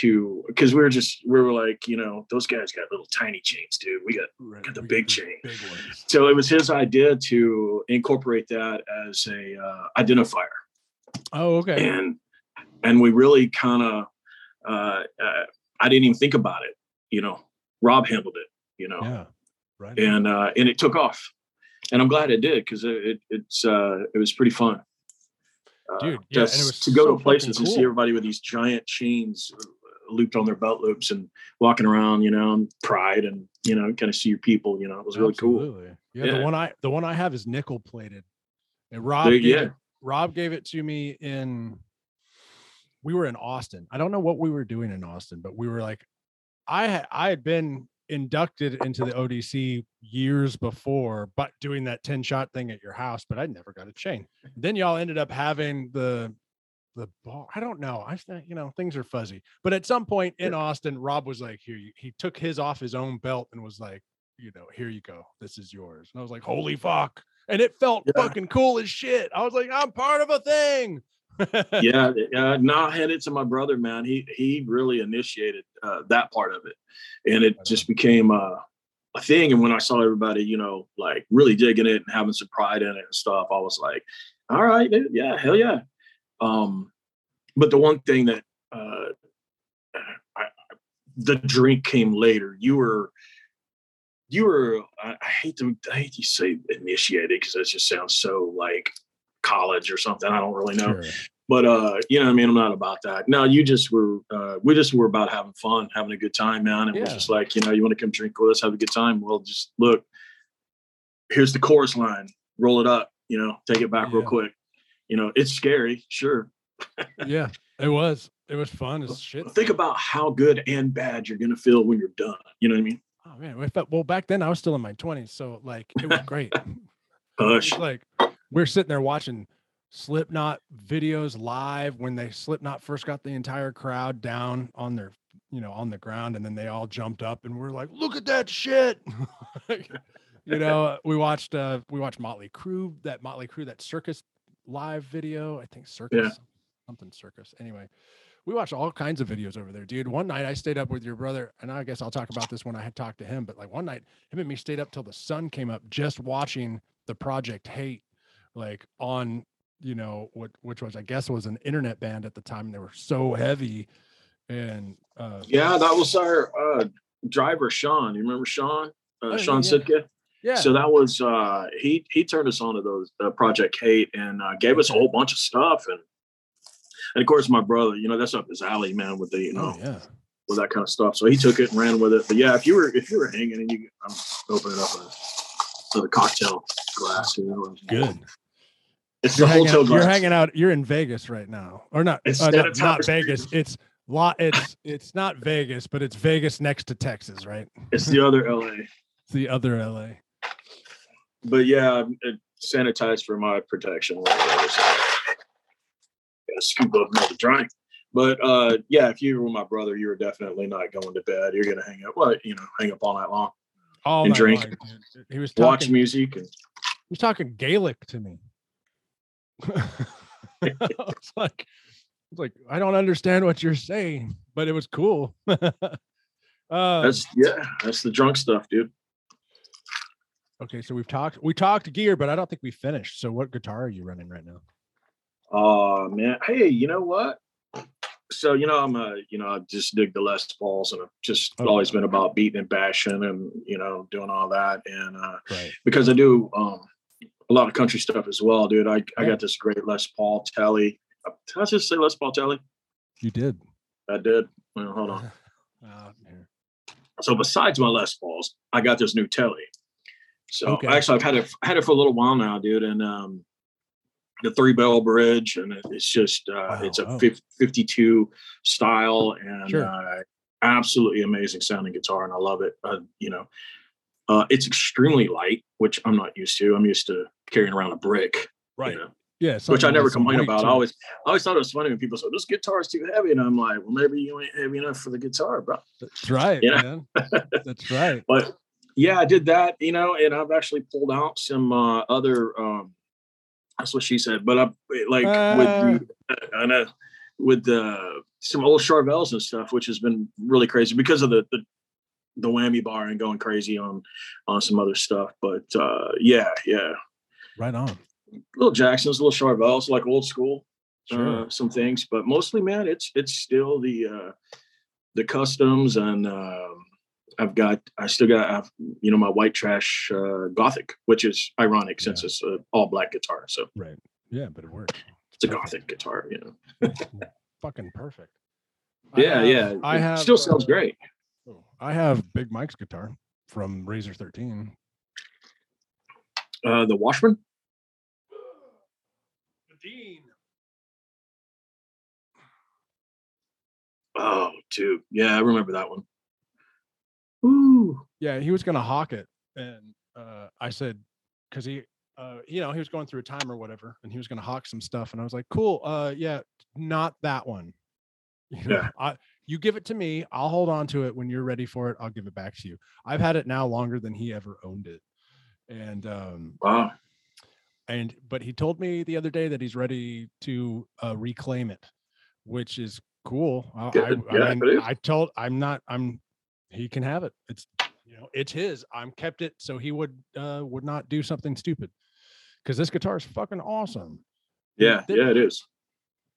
to, because we were just, we were like, you know, those guys got little tiny chains, dude. We got, Right, got the we big the chain. Big so it was his idea to incorporate that as a uh, identifier Oh, okay. and and we really kind of uh, uh, I didn't even think about it. You know, Rob handled it. You know, Yeah. Right. and uh, and it took off, and I'm glad it did because it, it it's uh, it was pretty fun. Uh, Dude, yeah, and it just to go so to places fucking and see everybody with these giant chains uh, looped on their belt loops and walking around, you know, and pride and you know, kind of see your people. You know, it was really cool. Yeah, Yeah. The one I the one I have is nickel plated. And Rob There- gave yeah. Rob gave it to me in we were in Austin. I don't know what we were doing in Austin, but we were like I had I had been inducted into the ODC years before, but doing that 10 shot thing at your house, but I never got a chain. Then y'all ended up having the the ball. I don't know. I you know things are fuzzy. But at some point in Austin, Rob was like, "Here, he took his off his own belt and was like, you know, here you go. This is yours." And I was like, "Holy fuck!" And it felt Yeah. fucking cool as shit. I was like, "I'm part of a thing." yeah, uh, no, I had it to my brother, man. He he really initiated uh, that part of it, and it just became uh, a thing. And when I saw everybody, you know, like really digging it and having some pride in it and stuff, I was like, "All right, dude, yeah, hell yeah." Um, but the one thing that uh, I, the drink came later. You were. You were. I, I hate to. I hate to say initiated because that just sounds so like college or something. I don't really know Sure. but uh you know what i mean i'm not about that no you just were uh we just were about having fun having a good time man and we're just like you know you want to come drink with us have a good time well just look here's the chorus line roll it up you know take it back real quick you know it's scary sure Yeah, it was. It was fun as shit. think about how good and bad you're gonna feel when you're done you know what i mean Oh man, we felt- well back then I was still in my 20s, so like it was great. It hush was like we're sitting there watching Slipknot videos live when they Slipknot first got the entire crowd down on their, you know, on the ground, and then they all jumped up and we're like, "Look at that shit!" you know, we watched uh we watched Motley Crue, that Motley Crue, that Circus live video. I think Circus, something Circus. Anyway, we watched all kinds of videos over there, dude. One night I stayed up with your brother, and I guess I'll talk about this when I had talked to him. But like one night, him and me stayed up till the sun came up, just watching the Project Hate, like on you know what, which was I guess was an internet band at the time. And they were so heavy, and uh, yeah that was our uh driver sean you remember sean uh, Oh, sean yeah. sitka yeah, So that was uh he he turned us on to those uh, Project Hate and uh, gave us a whole bunch of stuff and and of course my brother, you know, that's up his alley, man, with the you know oh yeah, with that kind of stuff. So he took it and ran with it. But yeah, if you were if you were hanging and you I'm opening up a, a cocktail glass, you know, good. It's You're the hanging, hotel out, you're hanging out. You're in Vegas right now, or not? It's uh, no, not. Vegas. It's lot. It's it's not Vegas, but it's Vegas next to Texas, right? It's the other LA. It's the other LA. But yeah, it sanitized for my protection. whatever, so. Gotta scoop up another drink. But uh, yeah, if you were my brother, you were definitely not going to bed. You're gonna hang up, well, you know, hang up all night long, All And night drink. long. He was watch music, and He was talking Gaelic to me. it's like, it's like I don't understand what you're saying, but it was cool. uh, that's yeah, that's the drunk stuff, dude. okay, so we've talked. We talked gear, but I don't think we finished. So, what guitar are you running right now? Oh man, hey, you know what? So you know, I'm a you know, I just dig the Les Pauls, and I've just Oh, always been about beating and bashing, and you know, doing all that, and uh, Right. because I do um, a lot of country stuff as well, dude. I, I got this great Les Paul Telly. Did I just say Les Paul Telly? You did. I did. Well, hold on. Uh. So besides my Les Pauls, I got this new Telly. So Okay. actually, I've had it had it for a little while now, dude, and um, the three bell bridge, and it's just uh, Wow, it's a wow. 52 style and Sure. uh, absolutely amazing sounding guitar, and I love it. Uh, you know, uh, it's extremely light, which I'm not used to. I'm used to carrying around a brick, Right. you know, Yeah. which I never complain about. to I always, I always thought it was funny when people said this guitar is too heavy, and I'm like, well, maybe you ain't heavy enough for the guitar, bro. That's right, Yeah. man. That's right. but yeah, I did that, you know, and I've actually pulled out some uh, other. um That's what she said, but I like with the, I know with the some old Charvels and stuff, which has been really crazy because of the the, the whammy bar and going crazy on on some other stuff. But uh yeah, yeah, Right on. little Jacksons, little Charvels, like old school Sure. uh, some things, but mostly, man, it's it's still the uh, the customs, and um, I've got I still got I've, you know my white trash uh, Gothic, which is ironic since Yeah. it's an all black guitar, so right. Yeah, but it works. it's a Gothic guitar, you know. Fucking perfect. I Yeah, have- yeah, I it have still sounds uh, great. I have Big Mike's guitar from Razor 13. Uh, the Washburn, Dean. oh, dude, yeah, I remember that one. Ooh, Yeah, he was gonna hawk it, and uh, I said, because he, uh, you know, he was going through a time or whatever, and he was gonna hawk some stuff, and I was like, cool, uh, yeah, not that one. You know, Yeah. I, you give it to me, I'll hold on to it. When you're ready for it, I'll give it back to you. I've had it now longer than he ever owned it, and um, wow, and but he told me the other day that he's ready to uh, reclaim it, which is cool. I, I, Good. I mean. I told I'm not I'm he can have it. It's you know it's his. I'm kept it so he would uh would not do something stupid because this guitar is fucking awesome. yeah, yeah, it is.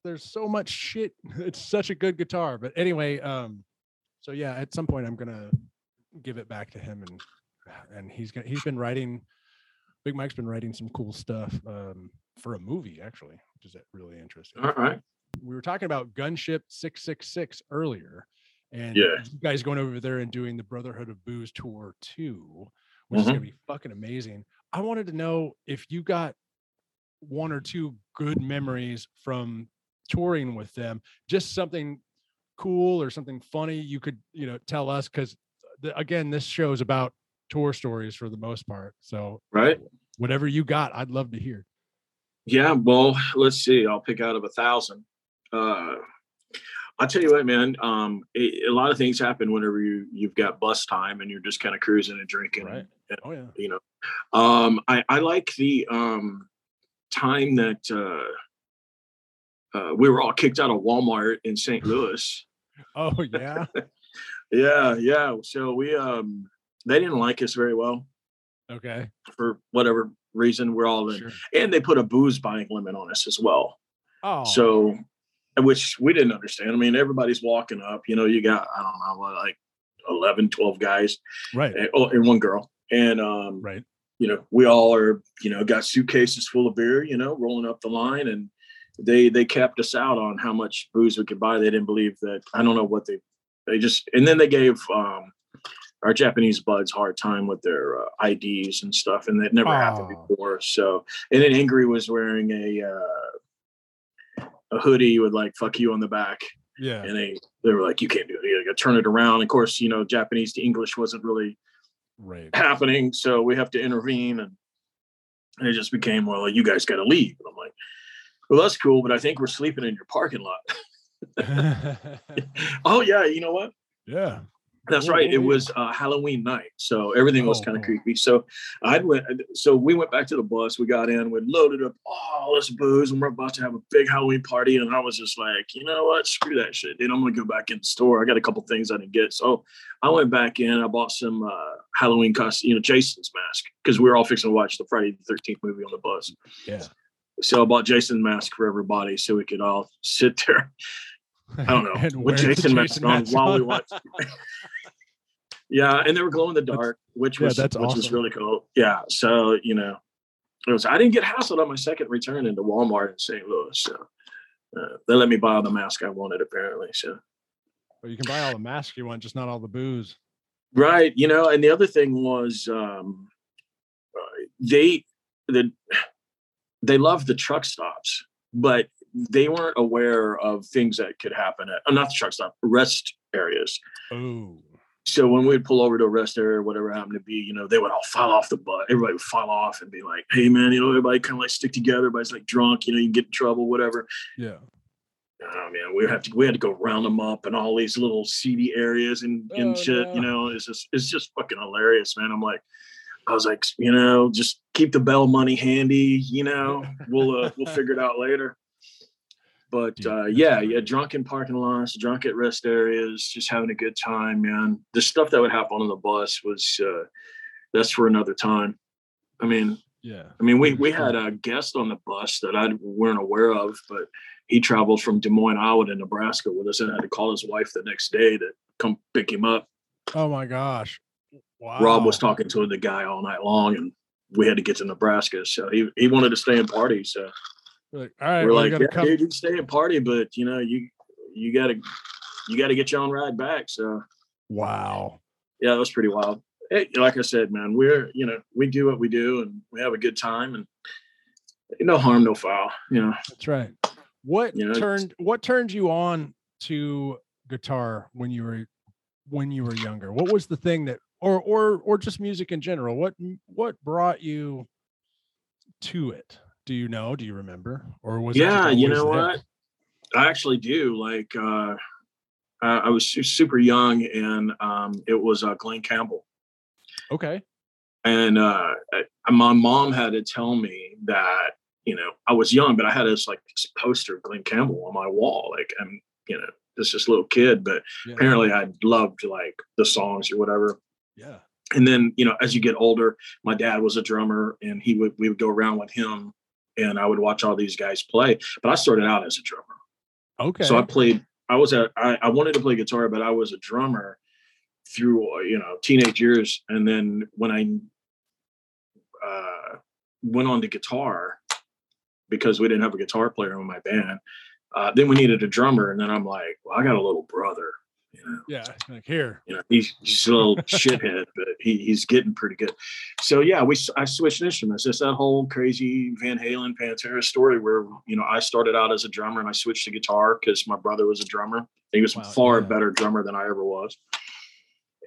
There's so much shit. It's such a good guitar. But anyway, um, so yeah, at some point I'm gonna give it back to him and and he's gonna he's been writing Big Mike's been writing some cool stuff um for a movie actually, which is uh, really interesting. All right, We were talking about Gunship 666 earlier, and Yeah. you guys going over there and doing the Brotherhood of Booze tour two, which is Mhm. gonna be fucking amazing. I wanted to know if you got one or two good memories from touring with them, just something cool or something funny you could, you know, tell us because again, this show is about tour stories for the most part. So right. whatever you got, I'd love to hear. Yeah, well, let's see. I'll pick out of a thousand. Uh, I'll tell you what, man. Um, a, a lot of things happen whenever you you've got bus time and you're just kind of cruising and drinking. Right. and, Oh yeah. you know, um, I I like the um time that uh, uh, we were all kicked out of Walmart in St. Louis. Oh yeah. Yeah, yeah. So we um they didn't like us very well Okay. for whatever reason. We're all in, Sure. and they put a booze buying limit on us as well. Oh. So, which we didn't understand. I mean, everybody's walking up, you know, you got, I don't know, like 11, 12 guys right. and, oh, and one girl. And, um, Right. you know, we all are, you know, got suitcases full of beer, you know, rolling up the line and they, they capped us out on how much booze we could buy. They didn't believe that, I don't know what they, they just, and then they gave, um, our Japanese buds hard time with their uh, IDs and stuff, and that never happened Oh. before. So, and then Angry was wearing a uh, a hoodie with like "fuck you" on the back, Yeah. and they they were like, "You can't do it. You gotta turn it around." Of course, you know, Japanese to English wasn't really Right. happening, so we have to intervene, and, and it just became, "Well, you guys got to leave." And I'm like, "Well, that's cool, but I think we're sleeping in your parking lot." oh yeah, you know what? yeah. That's right. It was uh, Halloween night, so everything was Oh, kind of oh. creepy. So I went. So we went back to the bus. We got in. We loaded up all this booze, and we're about to have a big Halloween party. And I was just like, you know what? Screw that shit, dude. I'm gonna go back in the store. I got a couple things I didn't get, so I went back in. I bought some uh, Halloween costume, you know, Jason's mask, because we were all fixing to watch the Friday the 13th movie on the bus. Yeah. So I bought Jason's mask for everybody, so we could all sit there I don't know. With the Jason mask on while we on. watch. Yeah, and they were glow in the dark, which yeah, was that's which was really cool. Yeah, so you know, it was. I didn't get hassled on my second return into Walmart in St. Louis, so uh, they let me buy the mask I wanted. Apparently, so But you can buy all the masks you want, just not all the booze. right, you know. And the other thing was, um, they the they love the truck stops, but they weren't aware of things that could happen at uh, not the truck stop rest areas. Oh, So when we'd pull over to a rest area, or whatever happened to be, you know, they would all file off the bus. Everybody would file off and be like, "Hey, man, you know, everybody kind of like stick together. Everybody's like drunk, you know, you can get in trouble, whatever." yeah. Oh man, we have to we had to go round them up in all these little seedy areas and and Oh, shit. no. You know, it's just it's just fucking hilarious, man. I'm like, I was like, you know, just keep the bell money handy. You know, we'll uh, we'll figure it out later. But uh, yeah, yeah, drunk in parking lots, drunk at rest areas, just having a good time, man. The stuff that would happen on the bus was uh, that's for another time. I mean, Yeah. I mean, we we had a guest on the bus that I weren't aware of, but he traveled from Des Moines, Iowa to Nebraska with us and had to call his wife the next day to come pick him up. Oh my gosh. Wow. Rob was talking to the guy all night long and we had to get to Nebraska. So he, he wanted to stay and party. So We're like, all right, we're like, yeah, come. dude, you can stay and party, but you know, you you gotta you gotta get your own ride back. So Wow. yeah, that was pretty wild. Hey, like I said, man, we're you know, we do what we do and we have a good time and no harm, no foul, you know. That's right. What You know, turned what turned you on to guitar when you were when you were younger? What was the thing that or or or just music in general? What what brought you to it? Do you know? Do you remember? Or was it yeah you know there? what i actually do like uh i, I was super young and um it was uh glen campbell Okay. and uh my mom had to tell me that you know i was young but i had this like this poster of glen campbell on my wall like i'm you know this this little kid but Yeah. apparently i loved like the songs or whatever Yeah. and then you know as you get older my dad was a drummer and he would we would go around with him and i would watch all these guys play but i started out as a drummer Okay. so I played. I was a. I, I wanted to play guitar, but I was a drummer through uh, you know teenage years, and then when I uh, went on to guitar because we didn't have a guitar player in my band. Uh, then we needed a drummer, and then I'm like, well, I got a little brother. Yeah. Like here. you know, he's, he's a little shithead, but he, he's getting pretty good. So yeah, we I switched instruments. It's that whole crazy Van Halen Pantera story where you know I started out as a drummer and I switched to guitar because my brother was a drummer. He was Wow, a far yeah. better drummer than I ever was.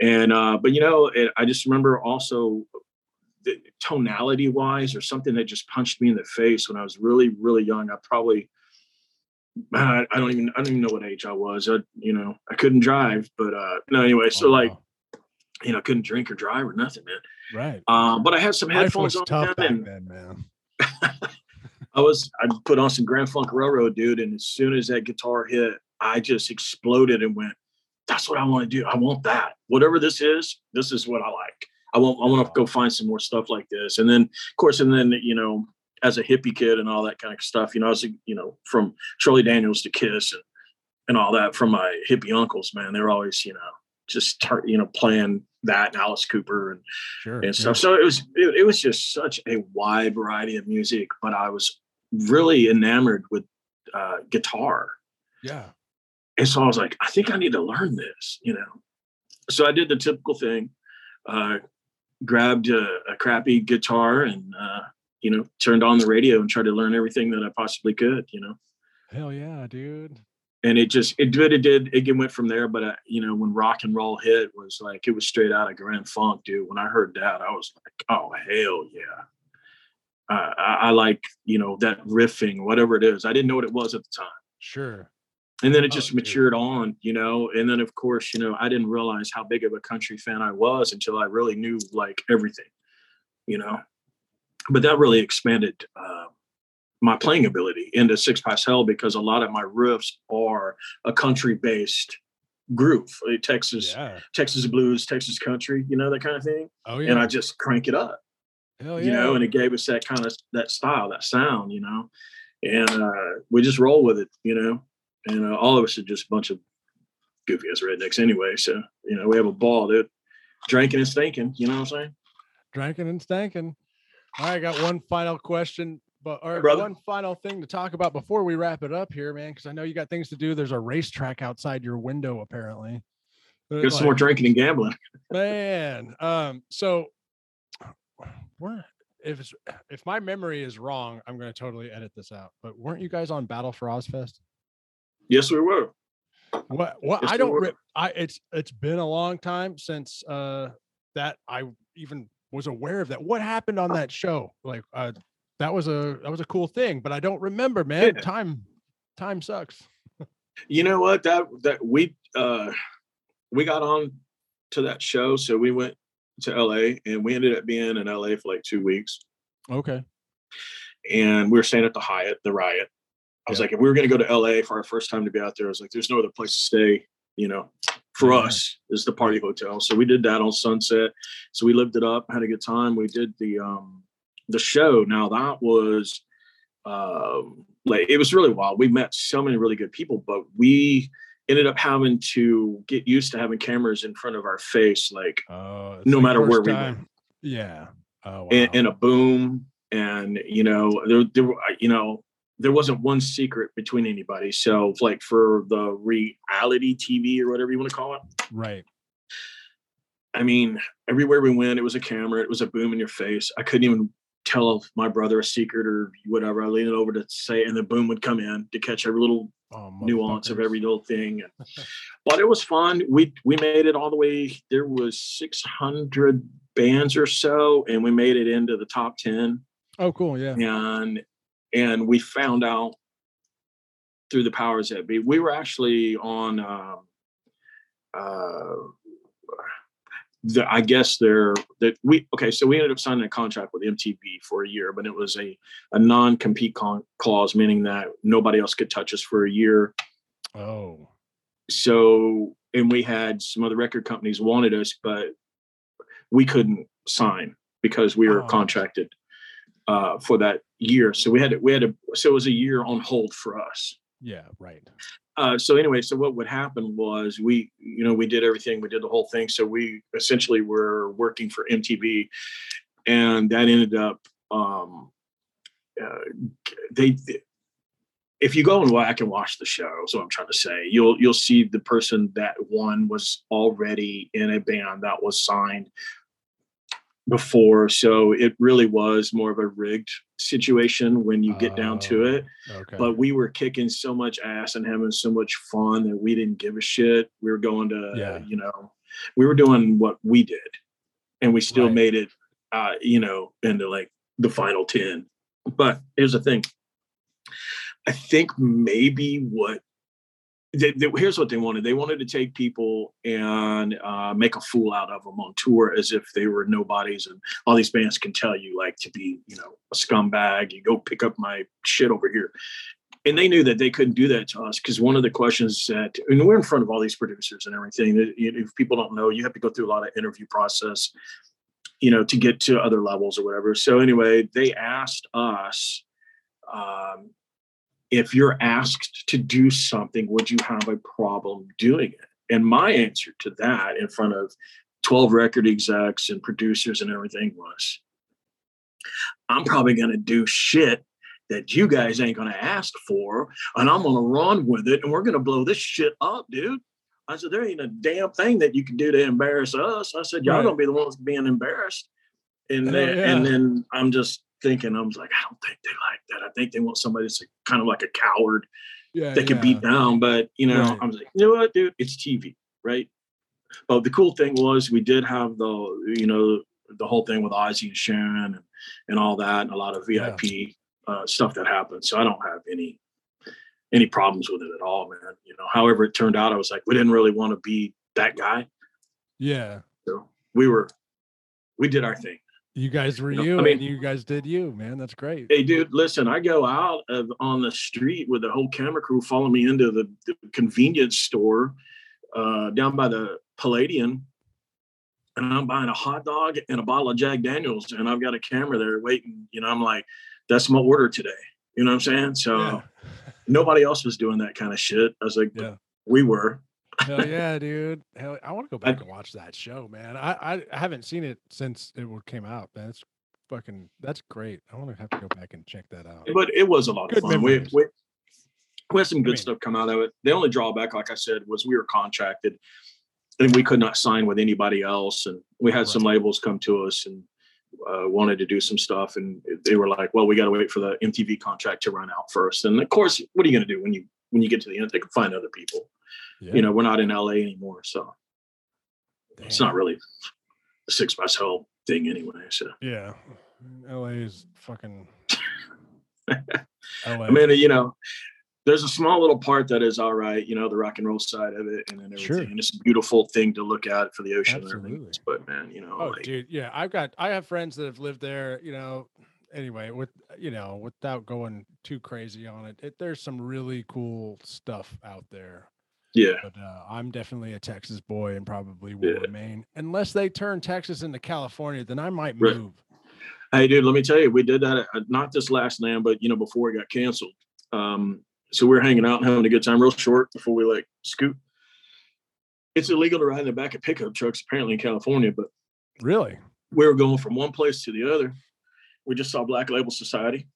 And uh, but you know, it, I just remember also the tonality wise or something that just punched me in the face when I was really really young. I probably I, I don't even I don't even know what age I was. I you know I couldn't drive, but uh no anyway. So like you know I couldn't drink or drive or nothing, man. right. Um, but I had some Life headphones on tough and then, man. I was I put on some Grand Funk Railroad, dude, and as soon as that guitar hit, I just exploded and went, "That's what I want to do. I want that. Whatever this is, this is what I like. I want I want to go find some more stuff like this." And then, of course, and then you know, as a hippie kid and all that kind of stuff, you know, I was you know from Charlie Daniels to Kiss and and all that from my hippie uncles, man. They were always you know just you know playing that and Alice Cooper and Sure. and stuff. So it was it, it was just such a wide variety of music, but I was really enamored with uh, guitar, Yeah. and so I was like, I think I need to learn this, you know. So I did the typical thing, uh, grabbed a, a crappy guitar and uh, you know turned on the radio and tried to learn everything that I possibly could, you know. Hell yeah, dude. And it just it did it did it went from there. But uh, you know when rock and roll hit was like it was straight out of Grand Funk, dude. When I heard that, I was like, oh hell yeah. Uh, I, I like you know that riffing, whatever it is. I didn't know what it was at the time, Sure. and then it Oh, just dude. matured on, you know. And then of course, you know, I didn't realize how big of a country fan I was until I really knew like everything, you know. But that really expanded uh, my playing ability into Six Past Hell because a lot of my riffs are a country based groove, uh, Texas Yeah. Texas blues, Texas country, you know that kind of thing. Oh yeah. And I just crank it up Hell yeah. you know, and it gave us that kind of that style, that sound, you know, and uh, we just roll with it, you know, and uh, all of us are just a bunch of goofy ass rednecks anyway. So you know, we have a ball, dude, drinking and stinking. You know what I'm saying? drinking and stanking. All right, I got one final question, but or brother. one final thing to talk about before we wrap it up here, man, because I know you got things to do. There's a racetrack outside your window, apparently. Get some more drinking and gambling. man. Um, so where if it's, if my memory is wrong, I'm going to totally edit this out. But weren't you guys on Battle for Ozzfest? Yes, we were. What? What? Yes, I don't. were. I it's it's been a long time since uh that I even was aware of that. What happened on that show? Like uh that was a that was a cool thing, but I don't remember, man. Yeah. Time time sucks. You know what? That that we uh we got on to that show, so we went to LA and we ended up being in LA for like two weeks. Okay. And we were staying at the Hyatt, the Riot. I was Yeah. like, if we were gonna go to LA for our first time to be out there, I was like, there's no other place to stay, you know, for us is the party hotel. So we did that on Sunset. So we lived it up, had a good time. We did the um the show. Now that was um like it was really wild. We met so many really good people, but we ended up having to get used to having cameras in front of our face, like Oh, No matter where first we went. Yeah. Oh wow. and, and a boom and you know there, there were- you know there wasn't one secret between anybody so like for the reality tv or whatever you want to call it right. i mean everywhere we went it was a camera it was a boom in your face i couldn't even tell my brother a secret or whatever i leaned over to say and the boom would come in to catch every little Oh, nuance of every little thing. but it was fun. We we made it all the way. There was 600 bands or so, and we made it into the top 10. Oh, cool. Yeah. And and we found out through the powers that be. We were actually on. Um, uh, the, I guess they're that we okay. So we ended up signing a contract with MTV for a year, but it was a a non compete con- clause, meaning that nobody else could touch us for a year Oh. so and we had some other record companies wanted us but we couldn't sign because we were Oh. contracted uh, for that year so we had to, we had to so it was a year on hold for us Yeah. Right. uh, so anyway so what would happen was we you know we did everything we did the whole thing so we essentially were working for mtv and that ended up um, uh, they if you go and back and watch the show what i'm trying to say you'll you'll see the person that won was already in a band that was signed before so it really was more of a rigged situation when you get down to Oh, it Okay. but we were kicking so much ass and having so much fun that we didn't give a shit. We were going to, Yeah. you know, we were doing what we did, and we still Right. made it, uh, you know, into like the final ten. But here's the thing: I think maybe what they, they- here's what they wanted. They wanted to take people and uh, make a fool out of them on tour as if they were nobodies. And all these bands can tell you, like, to be, you know, a scumbag. You go pick up my shit over here. And they knew that they couldn't do that to us because one of the questions that, and we're in front of all these producers and everything. If people don't know, you have to go through a lot of interview process, you know, to get to other levels or whatever. So anyway, they asked us. Um, if you're asked to do something, would you have a problem doing it? And my answer to that in front of 12 record execs and producers and everything was I'm probably going to do shit that you guys ain't going to ask for, and I'm going to run with it, and we're going to blow this shit up, dude. I said, there ain't a damn thing that you can do to embarrass us. I said, y'all Right. going to be the ones being embarrassed. And then, yeah. and then I'm just thinking, I was like, I don't think they like that. I think they want somebody that's kind of like a coward yeah. that can beat down. But you know, Right. I was like, you know what, dude, it's TV, right? But the cool thing was we did have the, you know, the whole thing with Ozzy and Sharon and, and all that, and a lot of VIP uh, stuff that happened. So I don't have any any problems with it at all, man. You know, however it turned out, I was like, we didn't really want to be that guy, Yeah. so we were, we did our thing. You guys were No, you, I mean- and you guys did you, man. That's great. Hey, dude, listen, I go out of, on the street with the whole camera crew following me into the, the convenience store uh, down by the Palladium. And I'm buying a hot dog and a bottle of Jack Daniels, and I've got a camera there waiting. You know, I'm like, that's my order today. You know what I'm saying? So Yeah. nobody else was doing that kind of shit. I was like, Yeah. we were. Hell yeah, dude. Hell, I want to go back and watch that show, man. I, I I haven't seen it since it came out. Man, it's fucking that's great. I want to have to go back and check that out. But it was a lot Good of fun. We, we, we had some good mean- stuff come out of it. The only drawback, like I said, was we were contracted and we could not sign with anybody else. And we had some labels come to us and uh, wanted to do some stuff, and they were like, "Well, we got to wait for the MTV contract to run out first. And of course, what are you going to do when you when you get to the end? They can find other people. Yeah. You know, we're not in LA anymore, so it's not really a six past hell thing anyway. So Yeah. LA is fucking LA. I mean, you know, there's a small little part that is all right, you know, the rock and roll side of it, and then everything. Sure. And it's a beautiful thing to look at for the ocean. Absolutely. But man, you know, Oh, like, dude, yeah, I've got I have friends that have lived there. You know, anyway, with you know, without going too crazy on it, it there's some really cool stuff out there. Yeah, But uh, I'm definitely a Texas boy and probably will Yeah. remain unless they turn Texas into California. Then I might Right. move. Hey, dude, let me tell you, we did that at, not this last land, but you know, before it got canceled. Um, so we were hanging out and having a good time, real short before we like scoot. It's illegal to ride in the back of pickup trucks apparently in California, but Really? we were going from one place to the other. We just saw Black Label Society.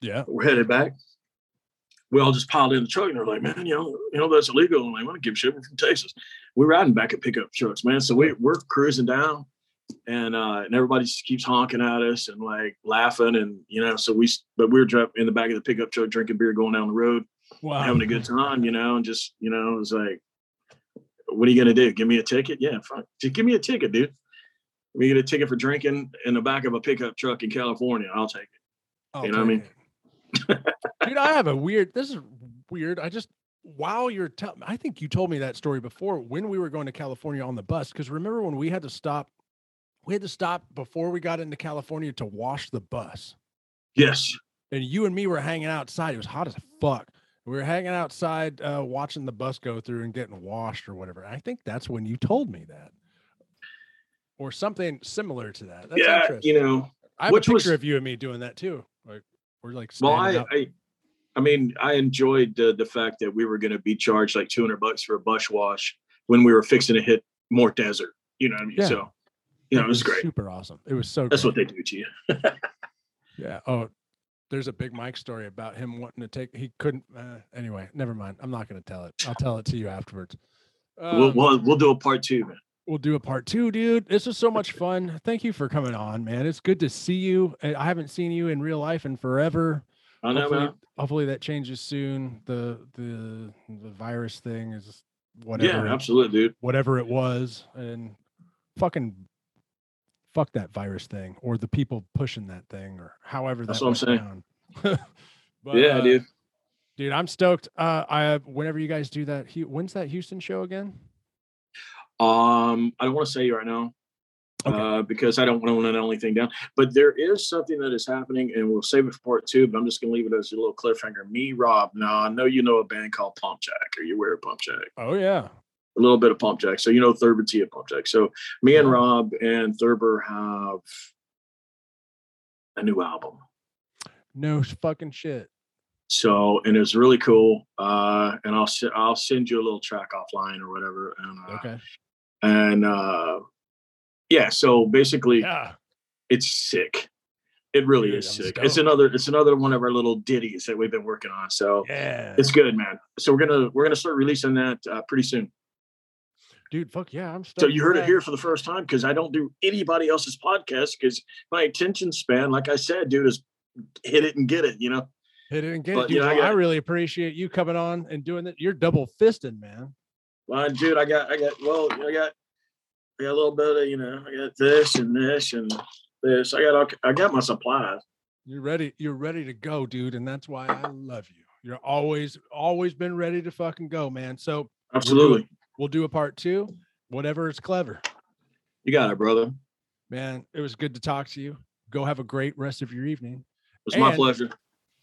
Yeah. We're headed back. We all just piled in the truck and they're like, man, you know, you know that's illegal. I'm like, I want to give shit. We're from Texas. We're riding back at pickup trucks, man. So we we're cruising down, and uh, and everybody just keeps honking at us and like laughing and you know. So we but we were driving in the back of the pickup truck, drinking beer, going down the road, Wow. having a good time, you know, and just you know, it was like, what are you gonna do? Give me a ticket? Yeah, fine. Just give me a ticket, dude. We get a ticket for drinking in the back of a pickup truck in California. I'll take it. I'll you know what I mean? it. Dude, I have a weird. This is weird. I just while you're telling, I think you told me that story before when we were going to California on the bus. Because remember when we had to stop, we had to stop before we got into California to wash the bus, Yes. and you and me were hanging outside. It was hot as fuck. We were hanging outside, uh, watching the bus go through and getting washed or whatever. I think that's when you told me that, or something similar to that. That's yeah, interesting. you know. I have a was- picture of you and me doing that too. We're like Well, I. I, I mean, I enjoyed the the fact that we were going to be charged like two hundred bucks for a bush wash when we were fixing to hit more desert. You know what I mean? Yeah. So, you know, it was great. Super awesome. It was so. That's great. what they do to you. Yeah. Oh, there's a big Mike story about him wanting to take. He couldn't. Uh, anyway, never mind. I'm not going to tell it. I'll tell it to you afterwards. we'll, Um, we'll we'll do a part two, man. We'll do a part two, dude. This was so much fun. Thank you for coming on, man. It's good to see you. I haven't seen you in real life in forever. I know, hopefully, hopefully that changes soon. The the the virus thing is whatever. Yeah, absolutely, dude. whatever it was and fucking fuck that virus thing or the people pushing that thing or however That's what I'm saying. But, yeah, uh, dude. dude i'm stoked uh i whenever you guys do that when's that houston show again Um, I don't want to say right now. Okay. Uh, because I don't want to know anything down. But there is something that is happening, and we'll save it for part two. But I'm just gonna leave it as a little cliffhanger. Me, Rob. Now I know you know a band called Pump Jack. Are you aware of Pump Jack? oh yeah a little bit of Pump Jack. So you know Thurber T at Pump Jack. So me and Rob and Thurber have a new album. no fucking shit So and it's really cool. Uh, and I'll I'll send you a little track offline or whatever. And uh, okay and uh, yeah. So basically, yeah it's sick. It really Dude, is sick. It's another it's another one of our little ditties that we've been working on. So yeah it's good, man. So we're gonna we're gonna start releasing that uh, pretty soon. dude fuck yeah i'm So you heard it here for the first time because I don't do anybody else's podcast because my attention span, like I said, dude, is hit it and get it. You know, hit it and get but, it you know, I I, really appreciate you coming on and doing that you're double fisting man well, dude, I got, I got, well, I got, I got a little bit of, you know, I got this and this and this. I got, all, I got my supplies. You're ready. You're ready to go, dude, and that's why I love you. You're always, always been ready to fucking go, man. So Absolutely, we'll do a part two, whatever is clever, you got it, brother. Man. It was good to talk to you. Go have a great rest of your evening. It was my pleasure.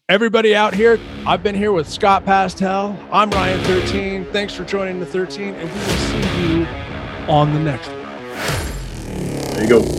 Everybody out here, I've been here with Skot Pastel. I'm Ryan 13. Thanks for joining the 13, and we will see you on the next one. There you go.